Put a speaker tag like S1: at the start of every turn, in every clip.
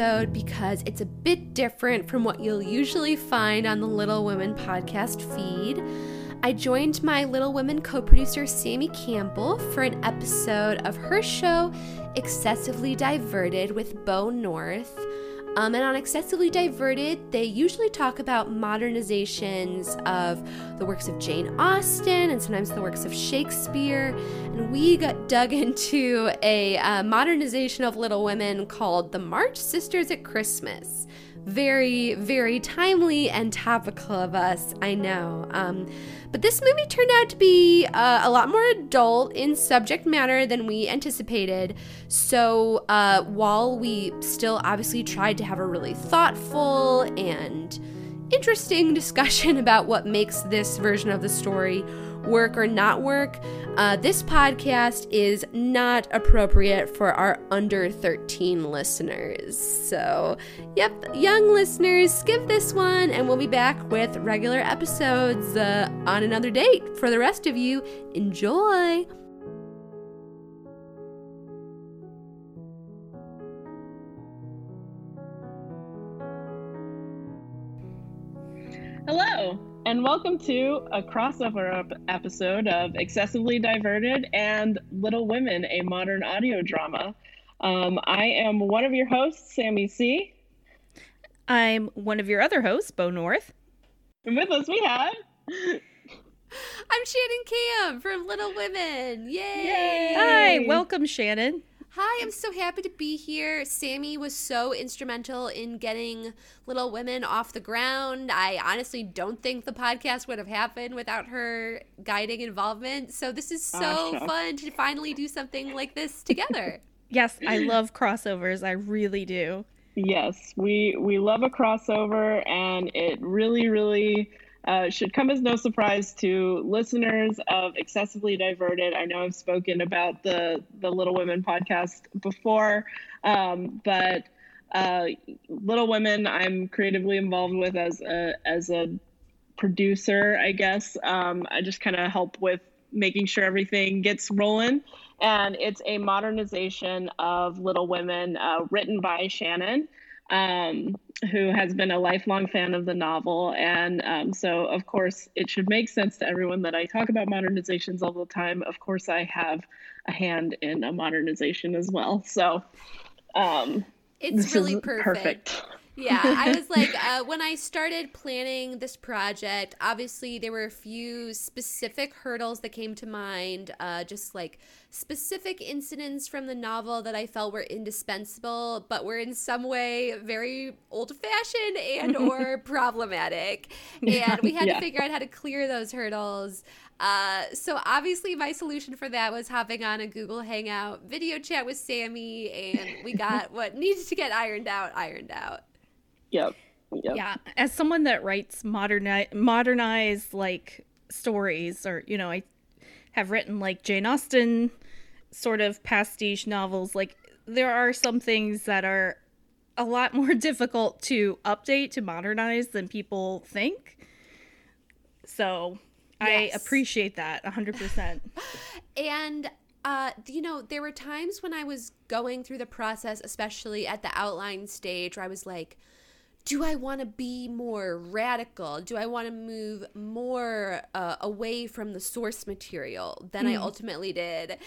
S1: episode because it's a bit different from what you'll usually find on the Little Women podcast feed. I joined my Little Women co producer Sammi Campbell for an episode of her show, Excessively Diverted with Beau North. Um, and on Excessively Diverted, they usually talk about modernizations of the works of Jane Austen and sometimes the works of Shakespeare. And we got dug into a uh, modernization of Little Women called The March Sisters at Christmas. Very, very timely and topical of us, I know. Um, but this movie turned out to be uh, a lot more adult in subject matter than we anticipated. So uh, while we still obviously tried to have a really thoughtful and interesting discussion about what makes this version of the story work or not work, uh, this podcast is not appropriate for our under 13 listeners. So, yep, young listeners, skip this one, and we'll be back with regular episodes uh, on another date. For the rest of you, enjoy!
S2: And welcome to a crossover episode of Excessively Diverted and Little Women, a modern audio drama. Um, I am one of your hosts, Sammi C.
S3: I'm one of your other hosts, Beau North.
S2: And with us we have.
S1: I'm Shannon Cam from Little Women. Yay!
S2: Yay!
S3: Hi, welcome, Shannon.
S1: Hi, I'm so happy to be here. Sammi was so instrumental in getting Little Women off the ground. I honestly don't think the podcast would have happened without her guiding involvement. So this is so
S2: Awesome.
S1: fun to finally do something like this together.
S3: Yes, I love crossovers. I really do.
S2: Yes, we we love a crossover, and it really, really uh, should come as no surprise to listeners of Excessively Diverted. I know I've spoken about the the Little Women podcast before, um, but uh, Little Women I'm creatively involved with as a as a producer, I guess. Um, I just kind of help with making sure everything gets rolling. And it's a modernization of Little Women uh, written by Shannon, um, who has been a lifelong fan of the novel. And um, so, of course, it should make sense to everyone that I talk about modernizations all the time. Of course, I have a hand in a modernization as well. So, um,
S1: It's really perfect.
S2: perfect.
S1: Yeah, I was like, uh, when I started planning this project, obviously there were a few specific hurdles that came to mind, uh, just like specific incidents from the novel that I felt were indispensable, but were in some way very old-fashioned and or problematic, and we had
S2: Yeah.
S1: to figure out how to clear those hurdles. Uh, so obviously my solution for that was hopping on a Google Hangout video chat with Sammi, and we got what needed to get ironed out, ironed out.
S2: Yep. Yep.
S3: Yeah, as someone that writes moderni- modernized like stories, or you know, I have written like Jane Austen sort of pastiche novels. Like there are some things that are a lot more difficult to update to modernize than people think. So I appreciate that 100%.
S1: And uh, you know, there were times when I was going through the process, especially at the outline stage, where I was like, do I want to be more radical? Do I want to move more uh, away from the source material than I mm. ultimately did?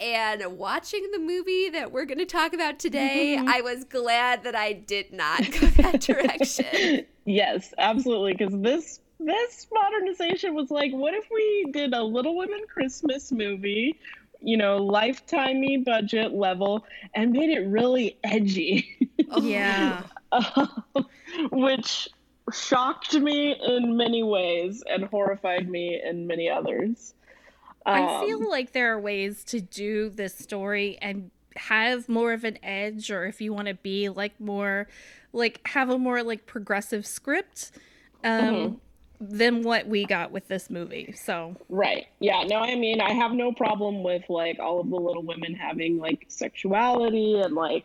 S1: And watching the movie that we're going to talk about today, mm-hmm. I was glad that I did not go that direction.
S2: Yes, absolutely. Because this this modernization was like, what if we did a Little Women Christmas movie, you know, lifetimey budget level, and made it really edgy, oh,
S3: yeah.
S2: Uh, which shocked me in many ways and horrified me in many others.
S3: I
S2: Um,
S3: feel like there are ways to do this story and have more of an edge, or if you want to be like more, like have a more like progressive script, um, than what we got with this movie. So
S2: Right. Yeah. No, I mean, I have no problem with like all of the little women having like sexuality and like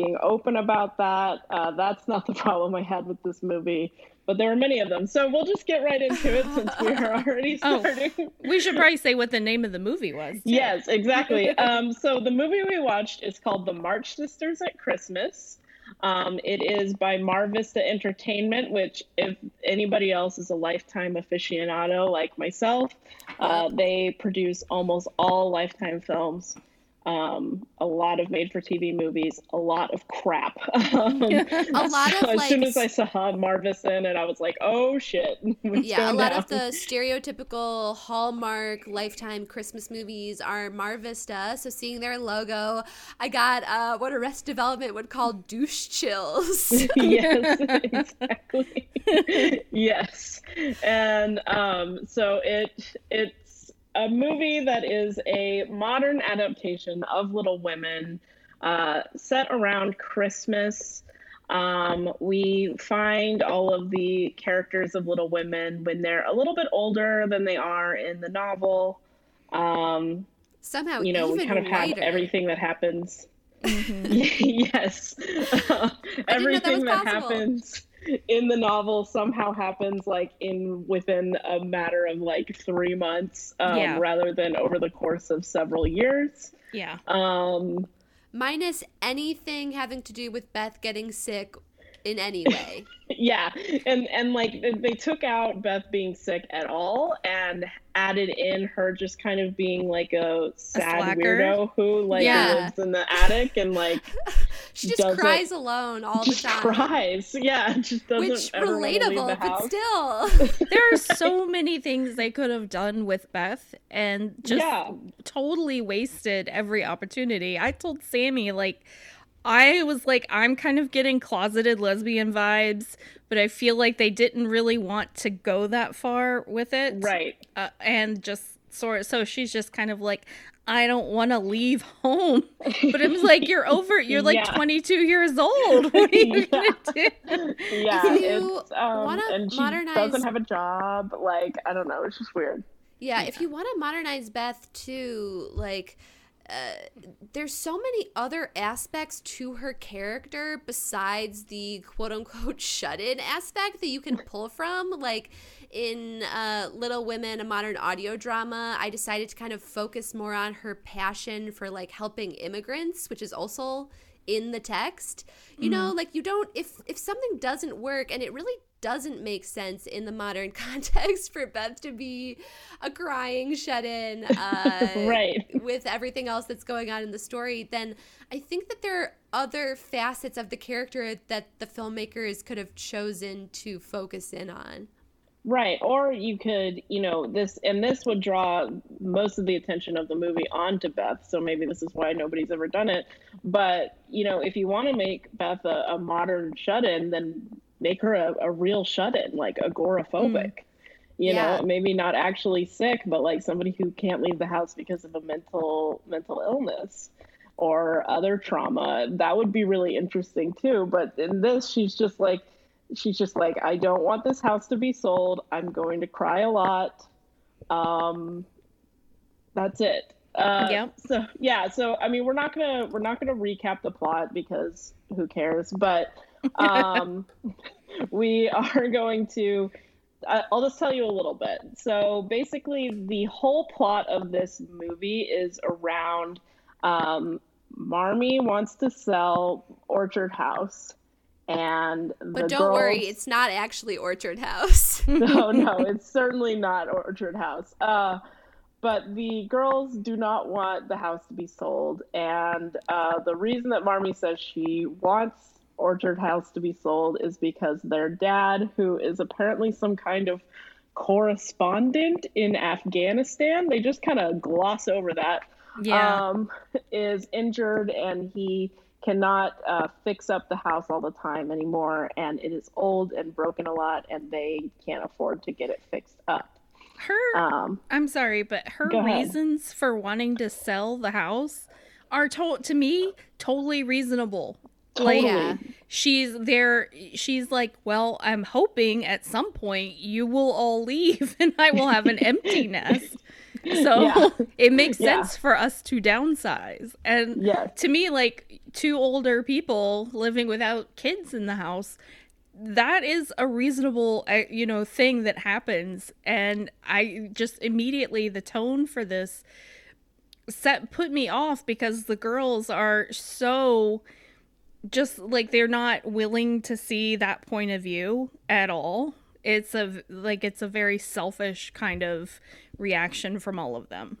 S2: being open about that. Uh, that's not the problem I had with this movie. but there were many of them. So we'll just get right into it since we are already starting.
S3: Oh.
S2: starting.
S3: We should probably say what the name of the movie was. too.
S2: Yes, exactly. um, so the movie we watched is called The March Sisters at Christmas. Um, it is by Mar Vista Entertainment, which, if anybody else is a lifetime aficionado like myself, uh, they produce almost all lifetime films. Um, a lot of made for TV movies, a lot of crap. Um,
S1: A lot
S2: so
S1: of,
S2: as soon as I saw Mar and I was like, oh shit.
S1: yeah, a lot of the stereotypical Hallmark Lifetime Christmas movies are Mar Vista. So seeing their logo, I got uh, what Arrested Development would call douche chills.
S2: yes, exactly. yes, and um, so it it's a movie that is a modern adaptation of Little Women, uh, set around Christmas. Um, we find all of the characters of Little Women when they're a little bit older than they are in the novel. Um,
S1: Somehow,
S2: you know, we kind of have everything that happens
S3: Mhm.
S2: yes.
S1: that
S2: Everything that,
S1: possible.
S2: happens in the novel somehow happens like in within a matter of like three months, um,
S3: Yeah.
S2: rather than over the course of several years.
S3: Yeah.
S2: Um,
S1: Minus anything having to do with Beth getting sick in any way.
S2: yeah, and and like they- they took out Beth being sick at all and added in her just kind of being like a sad
S3: slacker?
S2: weirdo who like
S1: Yeah.
S2: lives in the attic and like
S1: She just cries alone all the time.
S2: cries. Yeah, just doesn't
S1: Which
S2: ever wanna leave the
S1: relatable, but still.
S3: There are so many things they could have done with Beth and just
S2: Yeah.
S3: totally wasted every opportunity. I told Sammi, like, I was like, I'm kind of getting closeted lesbian vibes, but I feel like they didn't really want to go that far with it.
S2: Right.
S3: Uh, and just sort so she's just kind of like, I don't want to leave home. But it was like, you're over, you're like
S2: Yeah.
S3: 22 years old. What are you
S2: Yeah.
S3: going to do?
S2: Yeah,
S1: If you
S2: um,
S1: wanna
S2: and she
S1: modernize-
S2: doesn't have a job. Like I don't know, it's just weird.
S1: Yeah, if you want to modernize Beth too, like uh, there's so many other aspects to her character besides the quote unquote shut in aspect that you can pull from. Like in uh, Little Women, a modern audio drama, I decided to kind of focus more on her passion for like helping immigrants, which is also in the text. You know, like you don't if if something doesn't work and it really doesn't make sense in the modern context for Beth to be a crying shut in uh,
S2: Right.
S1: with everything else that's going on in the story, then I think that there are other facets of the character that the filmmakers could have chosen to focus in on.
S2: Right. Or you could, you know, this and this would draw most of the attention of the movie onto Beth. So maybe this is why nobody's ever done it. But, you know, if you want to make Beth a, a modern shut in, then make her a, a real shut in, like agoraphobic. You
S1: Yeah.
S2: know, maybe not actually sick, but like somebody who can't leave the house because of a mental mental illness or other trauma. That would be really interesting too. But in this, she's just like she's just like, I don't want this house to be sold. I'm going to cry a lot. Um, that's it. Uh,
S3: Yep.
S2: So yeah. So I mean, we're not gonna we're not gonna recap the plot because who cares? But um, we are going to. I'll just tell you a little bit. So basically, the whole plot of this movie is around um, Marmee wants to sell Orchard House, and the
S1: But don't worry, it's not actually Orchard House.
S2: no, no, it's certainly not Orchard House. Uh, but the girls do not want the house to be sold, and uh, the reason that Marmee says she wants Orchard House to be sold is because their dad, who is apparently some kind of correspondent in Afghanistan, they just kind of gloss over that
S3: Yeah.
S2: um, is injured and he cannot uh, fix up the house all the time anymore. And it is old and broken a lot, and they can't afford to get it fixed up.
S3: her
S2: Um,
S3: I'm sorry, but her
S2: ahead.
S3: reasons for wanting to sell the house are to to me totally reasonable. Like
S1: Yeah.
S3: she's there she's like, "Well, I'm hoping at some point you will all leave and I will have an empty nest." So
S2: Yeah.
S3: it makes
S2: Yeah.
S3: sense for us to downsize. And
S2: yes.
S3: to me like two older people living without kids in the house that is a reasonable uh, you know thing that happens and i just immediately the tone for this set put me off because the girls are so just like they're not willing to see that point of view at all it's a like it's a very selfish kind of reaction from all of them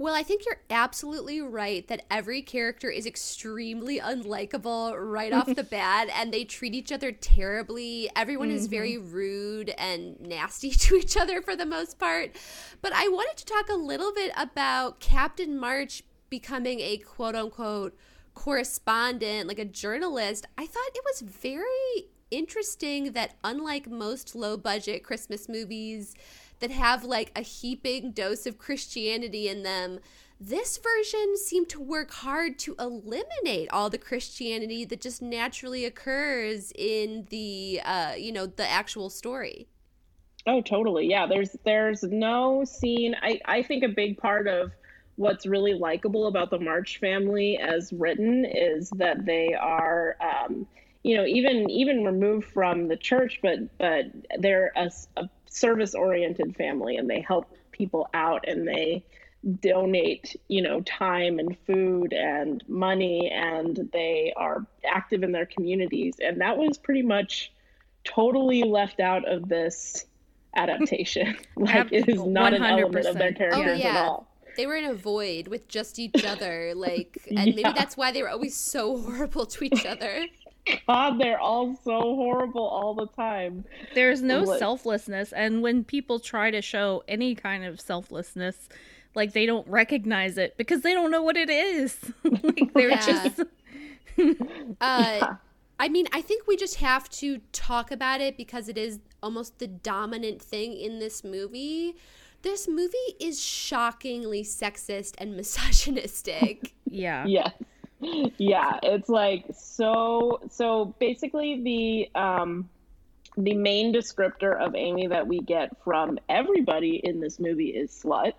S1: well, I think you're absolutely right that every character is extremely unlikable right off the bat and they treat each other terribly. Everyone mm-hmm. is very rude and nasty to each other for the most part. But I wanted to talk a little bit about Captain March becoming a quote unquote correspondent, like a journalist. I thought it was very interesting that unlike most low budget Christmas movies, that have like a heaping dose of Christianity in them. This version seemed to work hard to eliminate all the Christianity that just naturally occurs in the uh, you know, the actual story.
S2: Oh, totally. Yeah, there's there's no scene. I I think a big part of what's really likable about the March family as written is that they are um, you know even even removed from the church but but they're a, a service oriented family and they help people out and they donate you know time and food and money and they are active in their communities and that was pretty much totally left out of this adaptation like it is not 100%. an element of their characters oh, yeah. at all
S1: they were in a void with just each other like and yeah. maybe that's why they were always so horrible to each other
S2: God, they're all so horrible all the time.
S3: There's no like, selflessness, and when people try to show any kind of selflessness, like they don't recognize it because they don't know what it is. like they're just.
S1: uh, I mean, I think we just have to talk about it because it is almost the dominant thing in this movie. This movie is shockingly sexist and misogynistic.
S3: yeah.
S2: Yes yeah, it's like so so basically the um the main descriptor of Amy that we get from everybody in this movie is slut.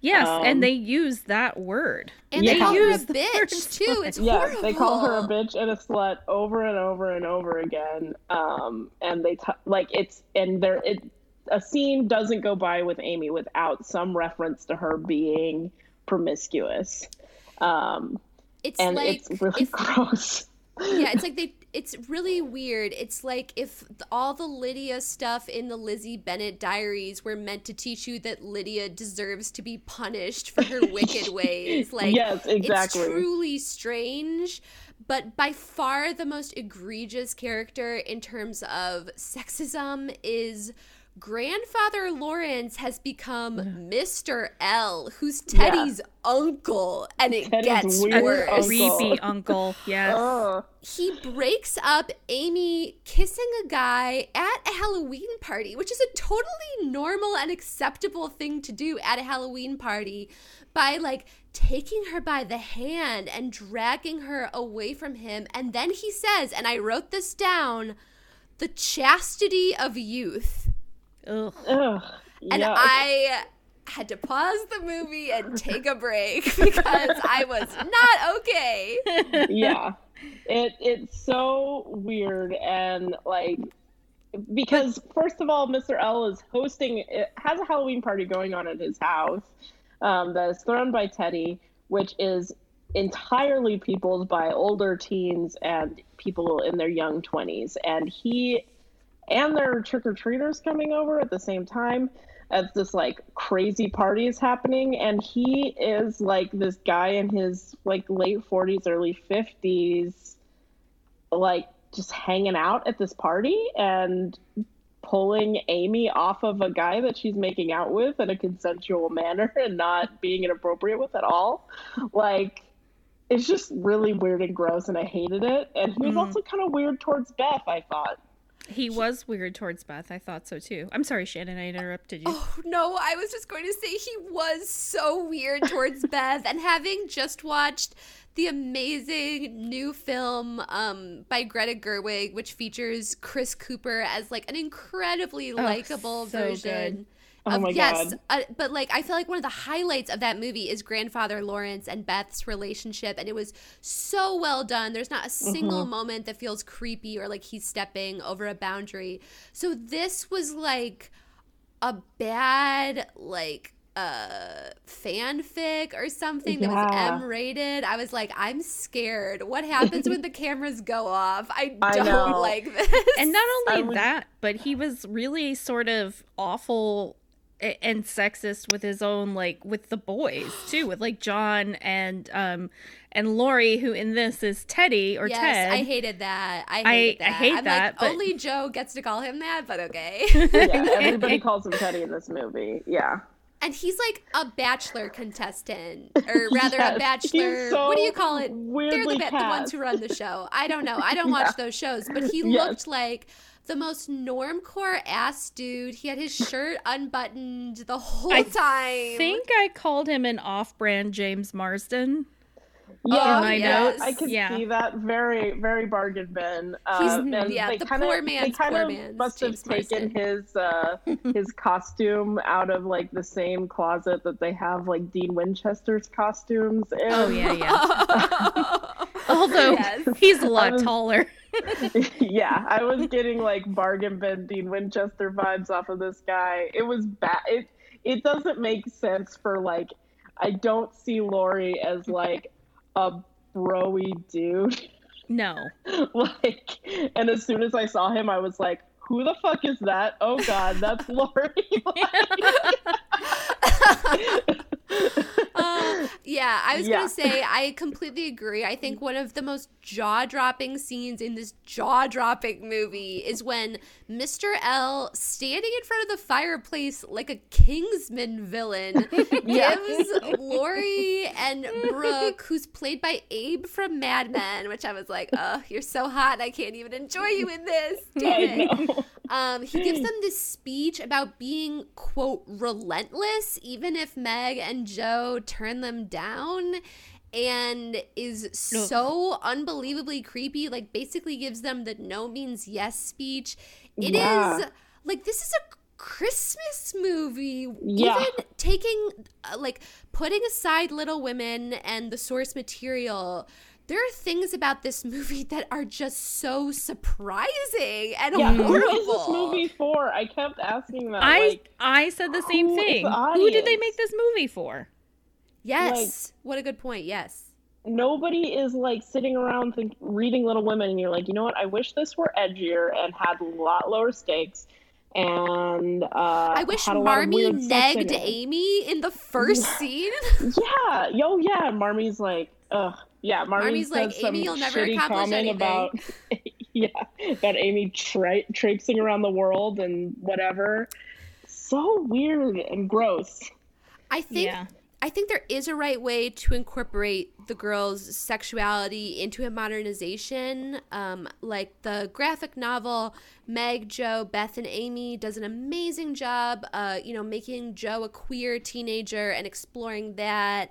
S3: Yes, um, and they use that word.
S1: And yeah. they use the bitch too. It's yeah, horrible.
S2: they call her a bitch and a slut over and over and over again. Um, and they t- like it's and there it a scene doesn't go by with Amy without some reference to her being promiscuous. Um,
S1: it's
S2: and
S1: like
S2: it's really if, gross.
S1: yeah, it's like they. It's really weird. It's like if all the Lydia stuff in the Lizzie Bennet diaries were meant to teach you that Lydia deserves to be punished for her wicked ways. Like,
S2: yes, exactly.
S1: It's truly strange but by far the most egregious character in terms of sexism is grandfather Lawrence has become Mr. L, who's Teddy's yeah. uncle, and it Teddy's gets worse.
S3: Creepy uncle, yes. Uh.
S1: He breaks up Amy kissing a guy at a Halloween party, which is a totally normal and acceptable thing to do at a Halloween party by like taking her by the hand and dragging her away from him. And then he says, and I wrote this down, the chastity of youth
S3: Ugh.
S2: Ugh.
S1: And I had to pause the movie and take a break because I was not okay.
S2: Yeah. It it's so weird and like because first of all, Mr. L is hosting it has a Halloween party going on at his house um, that is thrown by Teddy, which is entirely peopled by older teens and people in their young 20s. And he and there are trick or treaters coming over at the same time as this like crazy party is happening. And he is like this guy in his like late 40s early 50s like just hanging out at this party and pulling Amy off of a guy that she's making out with in a consensual manner and not being inappropriate with at all. Like it's just really weird and gross and I hated it. And he was mm-hmm. also kind of weird towards Beth I thought
S3: he was weird towards Beth. I thought so too. I'm sorry, Shannon, I interrupted you.
S1: Oh, no, I was just going to say he was so weird towards Beth. And having just watched the amazing new film um, by Greta Gerwig, which features Chris Cooper as like an incredibly likable oh, so version. Good.
S2: Oh
S1: of-
S2: my
S1: yes,
S2: God.
S1: uh, but like I feel like one of the highlights of that movie is grandfather Lawrence and Beth's relationship, and it was so well done. There's not a single
S2: Mm-hmm.
S1: moment that feels creepy or like he's stepping over a boundary. So this was like a bad like uh fanfic or something that was M rated. I was like, I'm scared. What happens when the cameras go off? I
S2: I
S1: don't
S2: know.
S1: like this.
S3: And not only
S2: I would-
S3: that, but he was really sort of awful a- and sexist with his own like with the boys too, with like John and um and Laurie, who in this is Teddy or
S1: yes,
S3: Ted.
S1: I hated that. I
S3: I-
S1: hated
S3: I
S1: that.
S3: hate
S1: I'm
S3: that,
S1: like,
S3: but-
S1: only Jo gets to call him that, but okay.
S2: Yeah, everybody calls him Teddy in this movie. Yeah.
S1: and he's like a bachelor contestant, or rather
S2: Yes,
S1: a bachelor.
S2: so
S1: what do you call it? They're the,
S2: weirdly
S1: the ones who run the show. I don't know. I don't watch those shows, but he
S2: Yes.
S1: looked like the most normcore ass dude. He had his shirt unbuttoned the whole
S3: I
S1: time.
S3: I think I called him an off-brand James Marsden.
S2: Yeah,
S1: Oh,
S3: my
S2: yeah,
S1: notes.
S2: I can
S3: Yeah.
S2: see that. Very, very bargain bin.
S1: He's-
S2: Um, and
S1: yeah,
S2: they
S1: the
S2: kinda,
S1: poor
S2: they
S1: man's
S2: kind
S1: poor
S2: of
S1: man's
S2: must have taken
S1: Marsden.
S2: his uh, his costume out of like the same closet that they have like Dean Winchester's costumes in.
S3: Oh yeah, yeah. Although
S1: Yes.
S3: he's a lot
S2: was-
S3: taller.
S2: yeah, I was getting like bargain bin Dean Winchester vibes off of this guy. It was bad. It it doesn't make sense for like I don't see Laurie as like a broy dude.
S3: No.
S2: like, and as soon as I saw him, I was like, "Who the fuck is that? Oh God, that's Laurie."
S1: Uh, yeah, I was
S2: Yeah.
S1: gonna say I completely agree. I think one of the most jaw-dropping scenes in this jaw-dropping movie is when Mr. L, standing in front of the fireplace like a Kingsman villain,
S2: Yeah.
S1: gives Laurie and Brooke, who's played by Abe from Mad Men, which I was like, "Oh, you're so hot, I can't even enjoy you in this." Damn it. Um, he gives them this speech about being, quote, relentless, even if Meg and Jo turn them down, and is so unbelievably creepy. Like, basically gives them the no means yes speech. It is
S2: Yeah.
S1: like, this is a Christmas movie.
S2: Yeah.
S1: Even taking, uh, like, putting aside Little Women and the source material. There are things about this movie that are just so surprising and
S2: Yeah,
S1: horrible.
S2: who is this movie for? I kept asking that.
S3: I
S2: like,
S3: I said the same
S2: who is
S3: thing.
S2: the
S3: Who did they make this movie for?
S1: Yes. what a good point. Yes.
S2: nobody is like sitting around think, reading Little Women, and you're like, you know what? I wish this were edgier and had a lot lower stakes. And uh,
S1: I wish
S2: had a lot of
S1: Marmee
S2: weird in
S1: negged. Amy in the first scene.
S2: Yeah, yo, yeah. Marmee's like, ugh, yeah. Marmee
S1: Marmee's like,
S2: some
S1: "Amy, you'll never
S2: shitty
S1: accomplish
S2: comment
S1: anything."
S2: about, yeah, about Amy tra- traipsing around the world and whatever. So weird and gross.
S1: I think
S3: Yeah.
S1: I think there is a right way to incorporate the girl's sexuality into a modernization. Um, like the graphic novel, Meg, Jo, Beth, and Amy does an amazing job, uh, you know, making Jo a queer teenager and exploring that.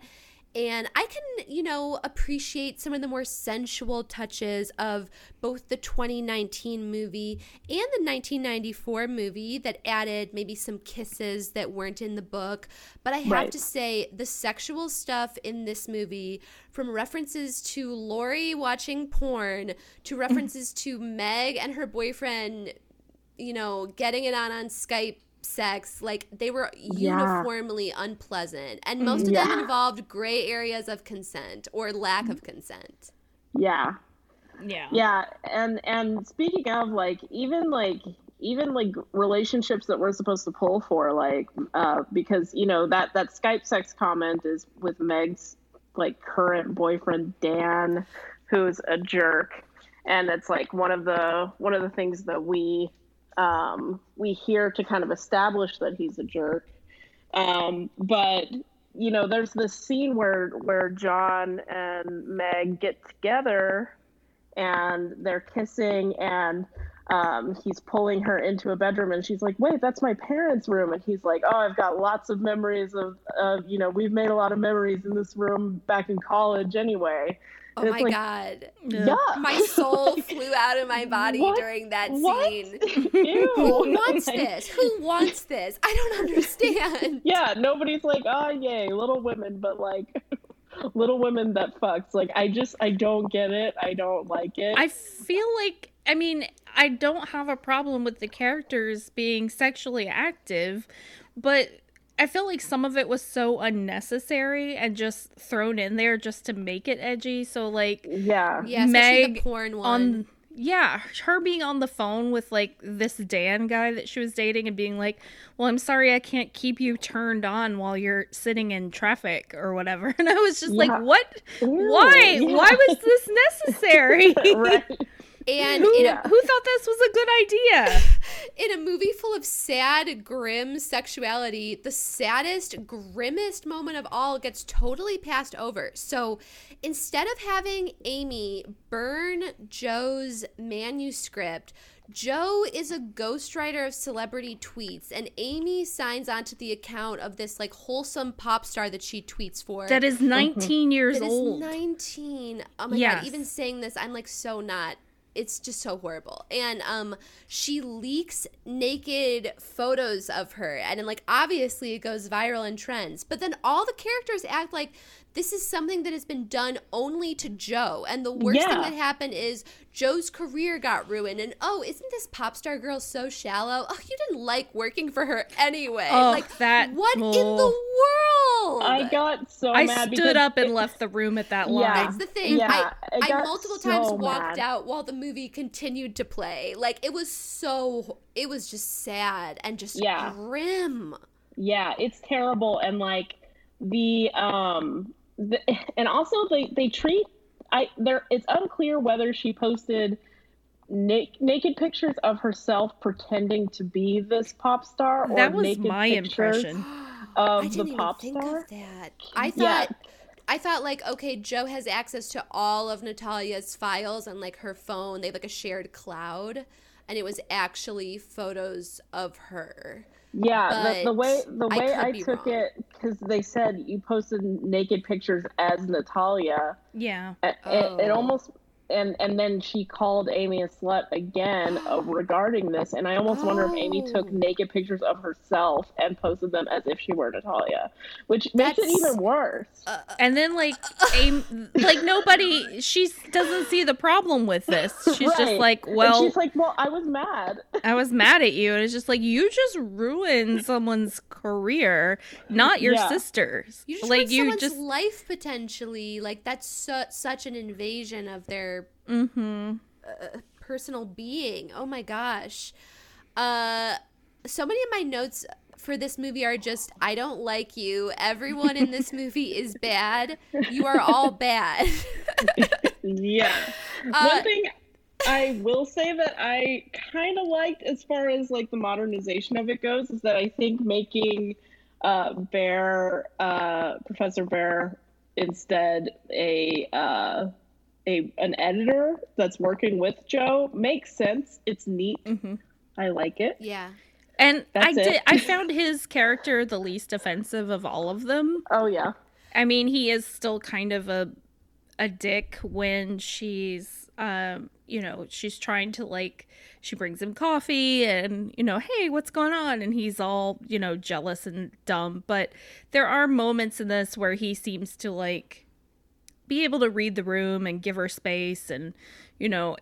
S1: And I can, you know, appreciate some of the more sensual touches of both the 2019 movie and the 1994 movie that added maybe some kisses that weren't in the book. But I have
S2: Right.
S1: to say, the sexual stuff in this movie, from references to Laurie watching porn to references to Meg and her boyfriend, you know, getting it on on Skype sex, like they were
S2: Yeah.
S1: uniformly unpleasant. And most of them involved gray areas of consent or lack of consent.
S2: Yeah,
S3: Yeah.
S2: yeah. And and speaking of like even like even like relationships that we're supposed to pull for like uh because you know that that Skype sex comment is with Meg's like current boyfriend Dan who's a jerk and it's like one of the one of the things that we um we hear to kind of establish that he's a jerk. Um but you know there's this scene where where John and Meg get together and they're kissing and um, he's pulling her into a bedroom and she's like wait that's my parents room. And he's like oh i've got lots of memories of, of you know we've made a lot of memories in this room back in college anyway
S1: Oh
S2: It's
S1: my
S2: like,
S1: god.
S2: Yeah.
S1: My soul flew out of my body
S2: What?
S1: during that
S2: What?
S1: scene.
S2: Ew.
S1: Who wants
S2: Like,
S1: this? Who wants this? I don't understand.
S2: Yeah, nobody's like, oh yay, Little Women, but like Little Women that fucks. Like I just I don't get it. I don't like it.
S3: I feel like I mean I don't have a problem with the characters being sexually active, but I feel like some of it was so unnecessary and just thrown in there just to make it edgy. So like
S2: yeah.
S1: Yeah, especially the
S3: Meg
S1: porn one.
S3: on yeah, her being on the phone with like this Dan guy that she was dating and being like, "Well, I'm sorry I can't keep you turned on while you're sitting in traffic or whatever." And I was just
S2: Yeah.
S3: like, "What?
S2: Ew,
S3: Why?
S2: yeah.
S3: Why was this necessary?"
S2: right.
S1: And
S2: Yeah.
S3: who thought this was a good idea?
S1: in a movie full of sad, grim sexuality, the saddest, grimmest moment of all gets totally passed over. So instead of having Amy burn Jo's manuscript, Jo is a ghostwriter of celebrity tweets, and Amy signs onto the account of this like wholesome pop star that she tweets for.
S3: That is mm-hmm. 19 years
S1: That is
S3: old.
S1: 19. Oh my
S3: Yes.
S1: god, even saying this, I'm like so not. It's just so horrible. And um she leaks naked photos of her and then like obviously it goes viral and trends. But then all the characters act like this is something that has been done only to Jo. And the worst thing that happened is Jo's career got ruined. And oh, isn't this pop star girl so shallow? Oh, you didn't like working for her anyway.
S3: Oh,
S1: like
S3: that-
S1: what in the world?
S2: I got so
S3: I
S2: mad
S3: stood up and
S2: it-
S3: left the room at that line.
S2: Yeah.
S1: That's the thing.
S2: Yeah,
S1: I, I
S2: got
S1: multiple times walked
S2: mad.
S1: out while the movie continued to play. Like it was so it was just sad and just
S2: Yeah.
S1: grim.
S2: yeah it's terrible and like the um the, and also they they treat i there it's unclear whether she posted na- naked pictures of herself pretending to be this pop star or
S3: that was
S2: naked
S3: my
S2: pictures
S3: impression.
S2: of
S1: I
S2: the
S1: didn't even
S2: pop
S1: think
S2: star
S1: of that. I thought.
S2: Yeah.
S1: thought I thought like okay, Jo has access to all of Natalia's files on like her phone. They have like a shared cloud and it was actually photos of her.
S2: Yeah the, the way the way
S1: could
S2: i, took
S1: wrong.
S2: it because they said you posted naked pictures as natalia
S3: Yeah.
S2: it, it, it
S1: Oh.
S2: almost and and then she called Amy a slut again uh, regarding this, and I almost wonder if Amy took
S1: Oh.
S2: naked pictures of herself and posted them as if she were Natalia, which makes it even worse.
S1: Uh,
S3: And then like aim like nobody she doesn't see the problem with this. She's just
S2: Right.
S3: like,
S2: And
S3: well,
S2: she's like, "Well, I was mad."
S3: I was mad at you. And it's just like you just ruined someone's career, not your
S2: Yeah.
S3: sisters.
S1: You just
S3: like
S1: want
S3: you
S1: someone's
S3: just
S1: life potentially. Like that's su- such an invasion of their
S3: mm-hmm.
S1: personal being. Oh my gosh. Uh so many of my notes for this movie are just I don't like you. Everyone in this movie is bad. You are all bad.
S2: Yeah.
S1: Uh,
S2: One thing I will say that I kind of liked as far as like the modernization of it goes is that I think making uh, Bhaer, uh, Professor Bhaer, instead a uh, a an editor that's working with Jo makes sense. It's neat.
S3: Mm-hmm.
S2: I like it.
S1: yeah.
S3: And I
S2: That's it.
S3: did I found his character the least offensive of all of them.
S2: Oh yeah.
S3: I mean, he is still kind of a a dick when she's um, you know, she's trying to like she brings him coffee and, you know, hey, what's going on? And he's all, you know, jealous and dumb, but there are moments in this where he seems to like be able to read the room and give her space and you know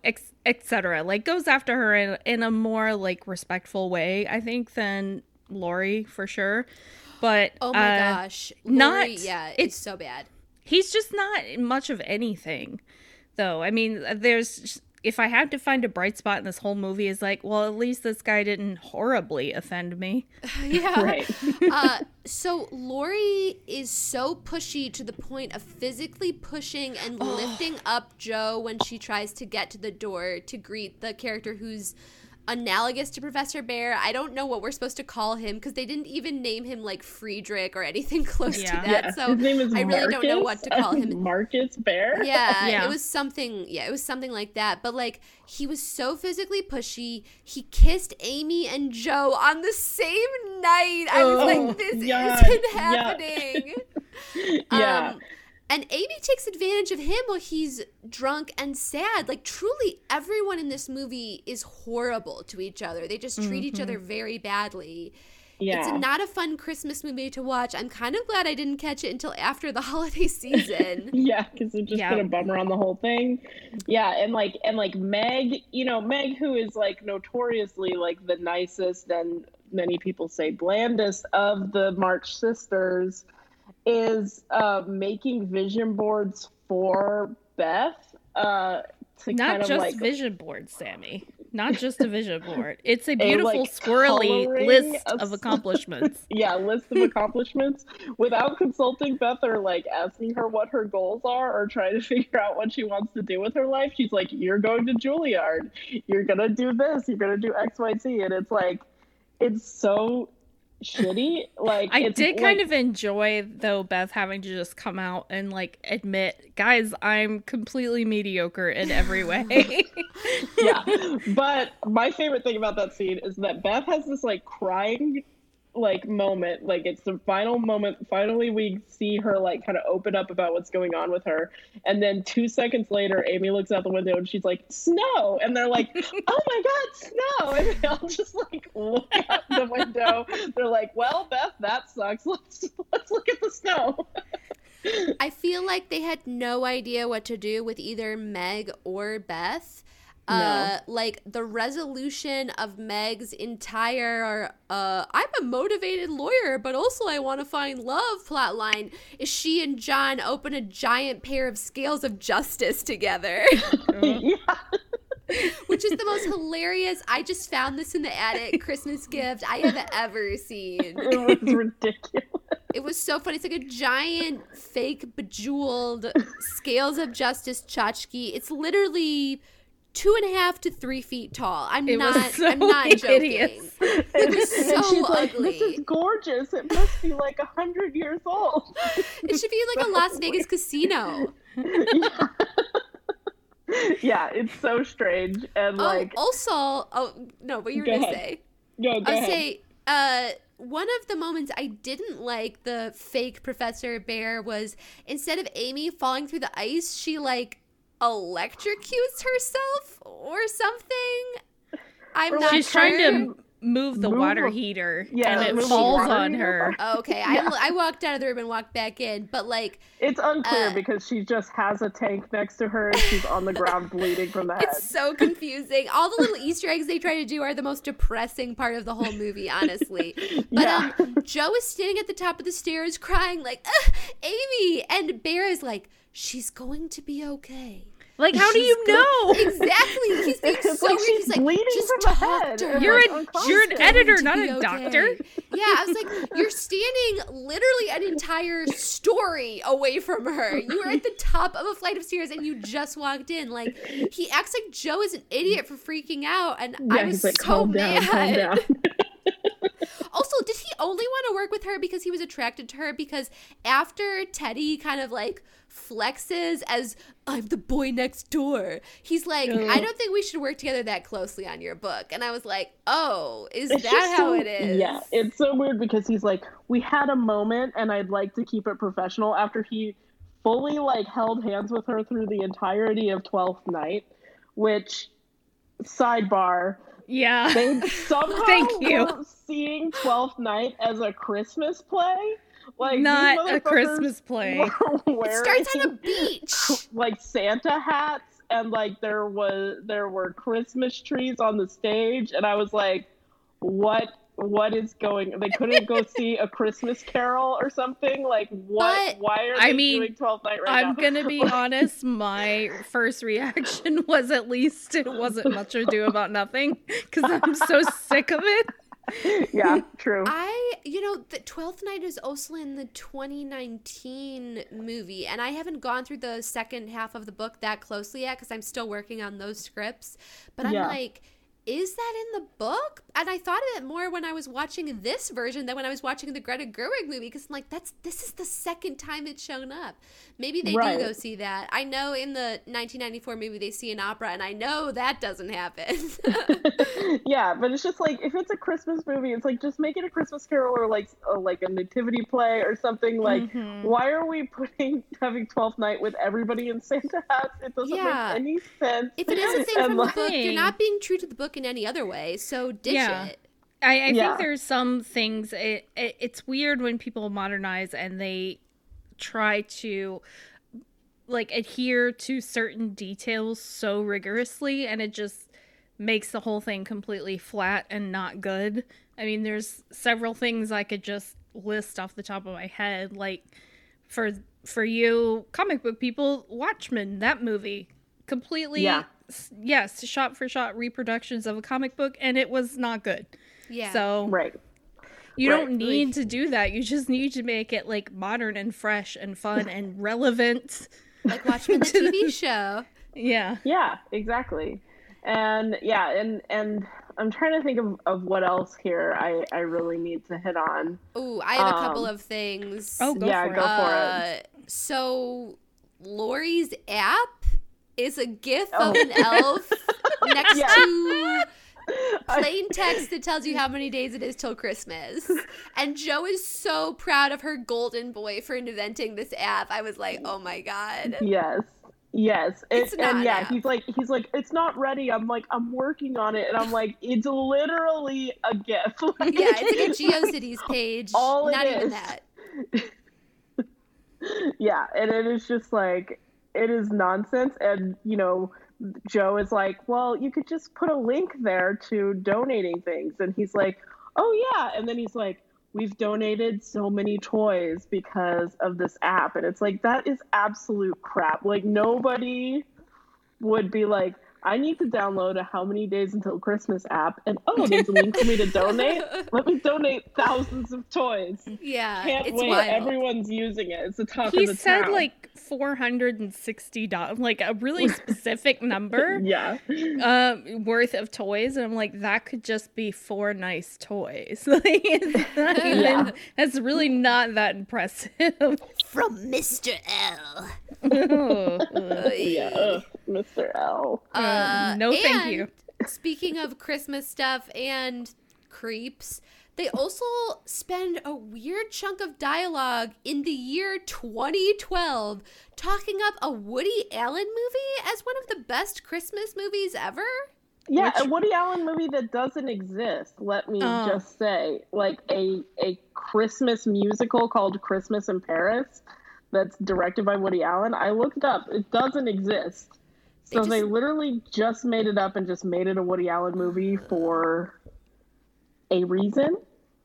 S3: etc like goes after her in, in a more like respectful way i think than laurie for sure but
S1: Oh my
S3: uh,
S1: gosh.
S3: not-
S1: Laurie, yeah, it's,
S3: it's-
S1: so bad.
S3: he's just not much of anything though i mean there's if i had to find a bright spot in this whole movie is like well at least this guy didn't horribly offend me
S1: yeah.
S2: Right.
S1: uh, so Laurie is so pushy to the point of physically pushing and lifting up Jo when she tries to get to the door to greet the character who's analogous to Professor Bhaer. I don't know what we're supposed to call him because they didn't even name him like Friedrich or anything close
S3: Yeah.
S1: to that.
S2: yeah.
S1: So
S2: His name is
S1: I really don't know what to call
S2: Marcus,
S1: him.
S2: Marcus Bear.
S1: yeah,
S3: Yeah.
S1: it was something. Yeah, it was something like that. But like, he was so physically pushy. He kissed Amy and Jo on the same night. I was
S2: Oh,
S1: like, this
S2: yeah,
S1: isn't
S2: yeah.
S1: happening.
S2: Yeah.
S1: Um, And Amy takes advantage of him while he's drunk and sad. Like, truly, everyone in this movie is horrible to each other. They just treat mm-hmm. each other very badly. Yeah. It's not a fun Christmas movie to watch. I'm kind of glad I didn't catch it until after the holiday season.
S2: yeah, because it just yeah. put a bummer on the whole thing. Yeah, and like and like Meg, you know, Meg who is like notoriously like the nicest and many people say blandest of the March sisters is uh, making vision boards for Beth. Uh,
S3: to Not kind of just like, vision boards, Sammi not just a vision board. It's a beautiful a, like, squirrely list of, of accomplishments.
S2: yeah, list of accomplishments without consulting Beth or like asking her what her goals are or trying to figure out what she wants to do with her life. She's like, "You're going to Juilliard. You're gonna do this. You're gonna do X, Y, Z," and it's like, it's so shitty. Like
S3: I did like, kind of enjoy though Beth having to just come out and like admit, guys, I'm completely mediocre in every way.
S2: yeah. But my favorite thing about that scene is that Beth has this like crying like moment like it's the final moment finally we see her like kind of open up about what's going on with her and then two seconds later amy looks out the window and she's like snow! And they're like oh my god snow! And they all just like look out the window. They're like well beth that sucks. Let's let's look at the snow.
S1: I feel like they had no idea what to do with either Meg or Beth uh, like the resolution of Meg's entire uh, I'm a motivated lawyer, but also I want to find love plotline is she and John open a giant pair of scales of justice together. yeah. Which is the most hilarious. I just found this in the attic Christmas gift I have ever seen.
S2: It was ridiculous.
S1: It was so funny. It's like a giant fake bejeweled scales of justice tchotchke. It's literally two and a half to three feet tall. I'm it not. So I'm not hideous. joking. It was so ugly.
S2: Like, this is gorgeous. It must be like a hundred years old.
S1: It should be like so a Las Vegas weird. casino.
S2: Yeah. yeah, it's so strange and
S1: oh,
S2: like.
S1: Also, oh no, what you were gonna ahead. say?
S2: No, go
S1: I
S2: would
S1: say. Uh, one of the moments I didn't like the fake Professor Bhaer was instead of Amy falling through the ice, she like electrocutes herself or something. I'm or not.
S3: She's
S1: sure.
S3: trying to move the move water a, heater yeah, and it falls on her.
S1: Okay, yeah. I, I walked out of the room and walked back in, but like
S2: it's unclear uh, because she just has a tank next to her and she's on the ground bleeding from the head.
S1: It's so confusing. All the little Easter eggs they try to do are the most depressing part of the whole movie, honestly. But yeah. um, Jo is standing at the top of the stairs crying like, "Amy," and Bear is like she's going to be okay.
S3: Like, how
S1: she's
S3: do you know?
S1: exactly. He's being so like weird. He's like, bleeding just from talk head. to her.
S3: You're, a, you're an editor, not a okay. doctor.
S1: Yeah, I was like, you're standing literally an entire story away from her. You were at the top of a flight of stairs and you just walked in. Like, he acts like Jo is an idiot for freaking out, and yeah, I was like, so mad. Down, down. also, did he only want to work with her because he was attracted to her? Because after Teddy kind of like flexes as I'm the boy next door. He's like, I don't think we should work together that closely on your book. And I was like, oh, is it's that how so, it is?
S2: Yeah, it's so weird because he's like, we had a moment and I'd like to keep it professional after he fully like held hands with her through the entirety of 12th night, which sidebar.
S3: Yeah.
S2: They somehow Thank you. Seeing 12th night as a Christmas play like
S3: not a Christmas play.
S1: It starts on a beach.
S2: Like Santa hats, and like there was there were Christmas trees on the stage, and I was like, what what is going they couldn't go see a christmas carol or something like what but, why are they I mean, doing 12th night right
S3: i'm
S2: now?
S3: gonna be honest my first reaction was at least it wasn't much ado about nothing because i'm so sick of it
S2: yeah, true.
S1: I, you know, the Twelfth Night is also in the 2019 movie, and I haven't gone through the second half of the book that closely yet because I'm still working on those scripts. But I'm yeah. like, is that in the book? And I thought of it more when I was watching this version than when I was watching the Greta Gerwig movie because I'm like, that's this is the second time it's shown up. Maybe they
S2: Right.
S1: do go see that. I know in the 1994 movie they see an opera, and I know that doesn't happen.
S2: yeah, but it's just like if it's a Christmas movie, it's like just make it a Christmas Carol or like a, like a nativity play or something. Like,
S3: Mhm.
S2: why are we putting having Twelfth Night with everybody in Santa hats? It doesn't
S1: Yeah.
S2: make any sense.
S1: if it is a thing
S2: And,
S1: from the book, you're not being true to the book in any other way. So ditch
S3: Yeah.
S1: it.
S3: I, I
S2: Yeah.
S3: think there's some things. It, it, it's weird when people modernize and they try to like adhere to certain details so rigorously, and it just makes the whole thing completely flat and not good. I mean, there's several things I could just list off the top of my head, like for for you comic book people, Watchmen, that movie, completely
S2: Yeah.
S3: S- yes, shot for shot reproductions of a comic book, and it was not good.
S1: Yeah.
S3: So
S2: Right.
S3: you
S2: right.
S3: don't need to do that. You just need to make it like modern and fresh and fun and relevant.
S1: like Watchmen, the TV show.
S3: Yeah.
S2: Yeah, exactly. And yeah, and and I'm trying to think of, of what else here I, I really need to hit on.
S1: Oh, I have a couple
S2: Um,
S1: of things.
S3: Oh, go
S2: yeah,
S3: for
S2: go
S3: it.
S2: for
S1: Uh, so Laurie's app is a gif
S2: Oh.
S1: of an elf next
S2: Yeah.
S1: to plain text that tells you how many days it is till Christmas. And Jo is so proud of her golden boy for inventing this app. I was like, oh my god.
S2: Yes. Yes. It-
S1: It's not
S2: and yeah,
S1: app.
S2: he's like he's like, it's not ready. I'm like, I'm working on it. And I'm like, it's literally a GIF. Like,
S1: Yeah, it's like a GeoCities page.
S2: All it
S1: Not even
S2: is.
S1: that.
S2: yeah, and it is just like it is nonsense. And you know, Jo is like, well, you could just put a link there to donating things, and he's like, oh yeah, and then he's like, we've donated so many toys because of this app, and it's like that is absolute crap. Like nobody would be like. I need to download a how many days until Christmas app, and oh, there's a link for me to donate. Let me donate thousands of toys.
S1: Yeah,
S2: Can't
S1: it's
S2: wait.
S1: wild.
S2: Everyone's using it. It's the top
S3: He
S2: of the
S3: said
S2: town.
S3: like four hundred and sixty dollars, like a really specific number
S2: yeah.
S3: um, worth of toys, and I'm like, that could just be four nice toys. like, it's not even,
S2: Yeah.
S3: that's really not that impressive.
S1: From Mr. L.
S3: Ugh.
S2: Yeah. Mr. L.
S1: Uh,
S3: no, thank you.
S1: Speaking of Christmas stuff and creeps, they also spend a weird chunk of dialogue in the year 2012 talking up a Woody Allen movie as one of the best Christmas movies ever.
S2: Yeah,
S3: Which-
S2: a Woody Allen movie that doesn't exist. Let me
S3: Oh.
S2: just say, like a a Christmas musical called Christmas in Paris, that's directed by Woody Allen. I looked it up; it doesn't exist. So
S1: They
S2: they, literally just made it up and just made it a Woody Allen movie for a reason.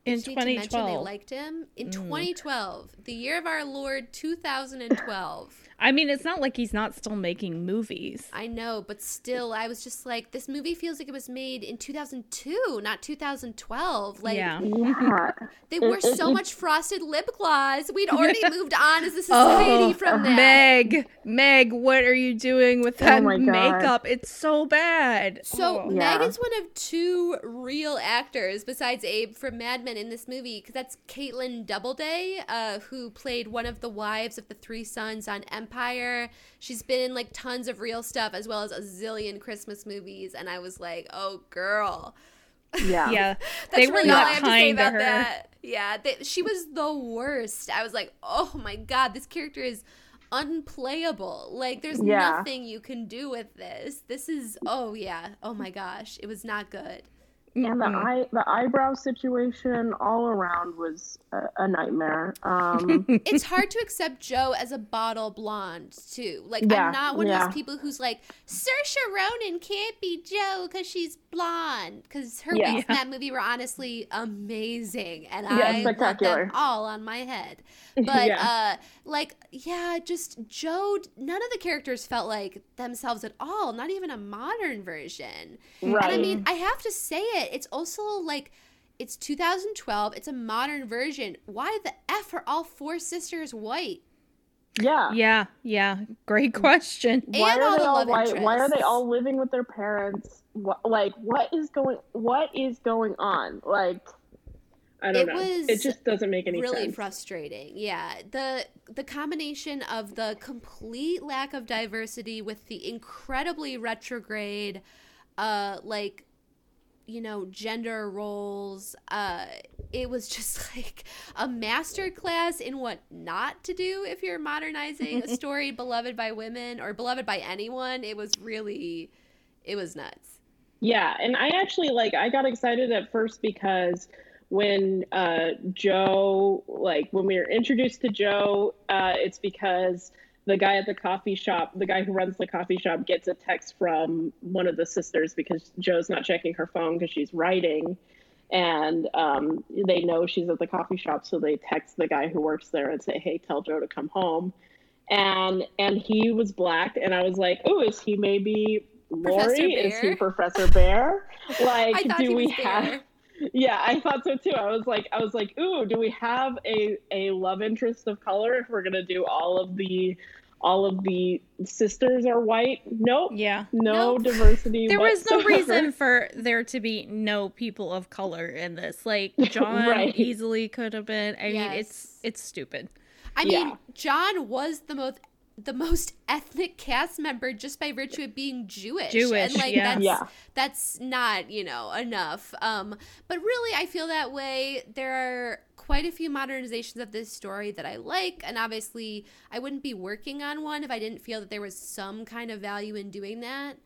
S3: In
S1: Just need to mention they
S3: 2012.
S1: liked him in
S3: Mm.
S1: 2012, the year of our Lord 2012.
S3: I mean, it's not like he's not still making movies.
S1: I know, but still, I was just like, this movie feels like it was made in 2002, not 2012. Like,
S3: yeah.
S2: Yeah.
S1: they wore
S2: It- it-
S1: so much frosted lip gloss. We'd already moved on as a society
S3: Oh,
S1: from that.
S3: Meg, Meg, what are you doing with
S2: Oh
S3: that
S2: my God.
S3: makeup? It's so bad.
S1: So
S3: Oh.
S2: Yeah.
S1: Meg is one of two real actors besides Abe from Mad Men in this movie, because that's Kaitlin Doubleday, uh, who played one of the wives of the three sons on Empire. She's been in like tons of real stuff as well as a zillion Christmas movies, and I was like, oh girl.
S2: Yeah.
S3: yeah,
S1: That's
S3: they were
S1: really all I have to say
S3: kind to
S1: about that. Yeah, they, she was the worst. I was like, oh my god, this character is unplayable. Like, there's
S2: Yeah.
S1: nothing you can do with this. This is, oh yeah, oh my gosh, it was not good.
S2: And the eye, the eyebrow situation all around was a, a nightmare. Um,
S1: It's hard to accept Jo as a bottle blonde too. Like,
S2: Yeah,
S1: I'm not one of those people who's like, Saoirse Ronan can't be Jo because she's blonde. Because her
S2: Yeah.
S1: wigs in that movie were honestly amazing, and
S2: Yeah,
S1: I want
S2: spectacular.
S1: them all on my head. But
S2: Yeah.
S1: uh like yeah, just Jo none of the characters felt like themselves at all, not even a modern version.
S2: right.
S1: And I mean, I have to say it, it's also like it's 2012, it's a modern version. Why the F are all four sisters white?
S2: Yeah.
S3: Yeah, yeah. Great question.
S2: Why
S1: And
S2: are
S1: all
S2: they all
S1: love
S2: white? Why are they all living with their parents? What, like, what is going? What is going on? Like, I don't
S1: It
S2: know.
S1: was
S2: it just doesn't make any
S1: really
S2: sense.
S1: Really frustrating. Yeah, the the combination of the complete lack of diversity with the incredibly retrograde, uh, like, you know, gender roles. Uh, it was just like a master class in what not to do if you're modernizing a story beloved by women or beloved by anyone. It was really, it was nuts.
S2: Yeah, and I actually like I got excited at first because when uh Jo like when we were introduced to Jo, uh it's because the guy at the coffee shop, the guy who runs the coffee shop gets a text from one of the sisters because Jo's not checking her phone because she's writing and um they know she's at the coffee shop so they text the guy who works there and say, "Hey, tell Jo to come home." And and he was black and I was like, "Oh, is he maybe Laurie? Is he Professor Bhaer? Like, do we have?
S1: Bhaer.
S2: Yeah, I thought so too. I was like, I was like, ooh, do we have a a love interest of color if we're gonna do all of the all of the sisters are white? Nope.
S3: Yeah.
S2: No
S1: Nope.
S2: diversity.
S3: There was no reason for there to be no people of color in this. Like John
S2: Right.
S3: easily could have been. I mean, it's it's stupid.
S1: I mean, John was the most the most ethnic cast member just by virtue of being Jewish.
S3: Jewish,
S1: and like
S3: yeah.
S1: that's
S2: Yeah.
S1: that's not, you know, enough. Um but really I feel that way. There are quite a few modernizations of this story that I like and obviously I wouldn't be working on one if I didn't feel that there was some kind of value in doing that.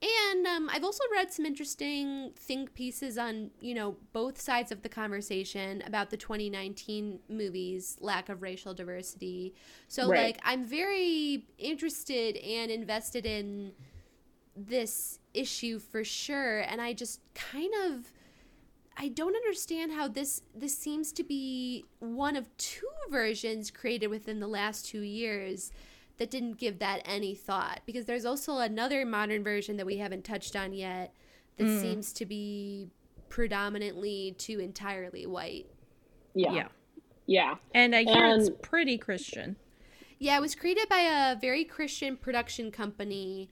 S1: And um, I've also read some interesting think pieces on, you know, both sides of the conversation about the 2019 movies' lack of racial diversity. So,
S2: Right.
S1: like, I'm very interested and invested in this issue for sure. And I just kind of. I don't understand how this this seems to be one of two versions created within the last 2 years that didn't give that any thought because there's also another modern version that we haven't touched on yet that hmm. seems to be predominantly to entirely white.
S2: Yeah.
S3: Yeah.
S2: Yeah.
S3: And I hear it's pretty Christian.
S1: Yeah, it was created by a very Christian production company.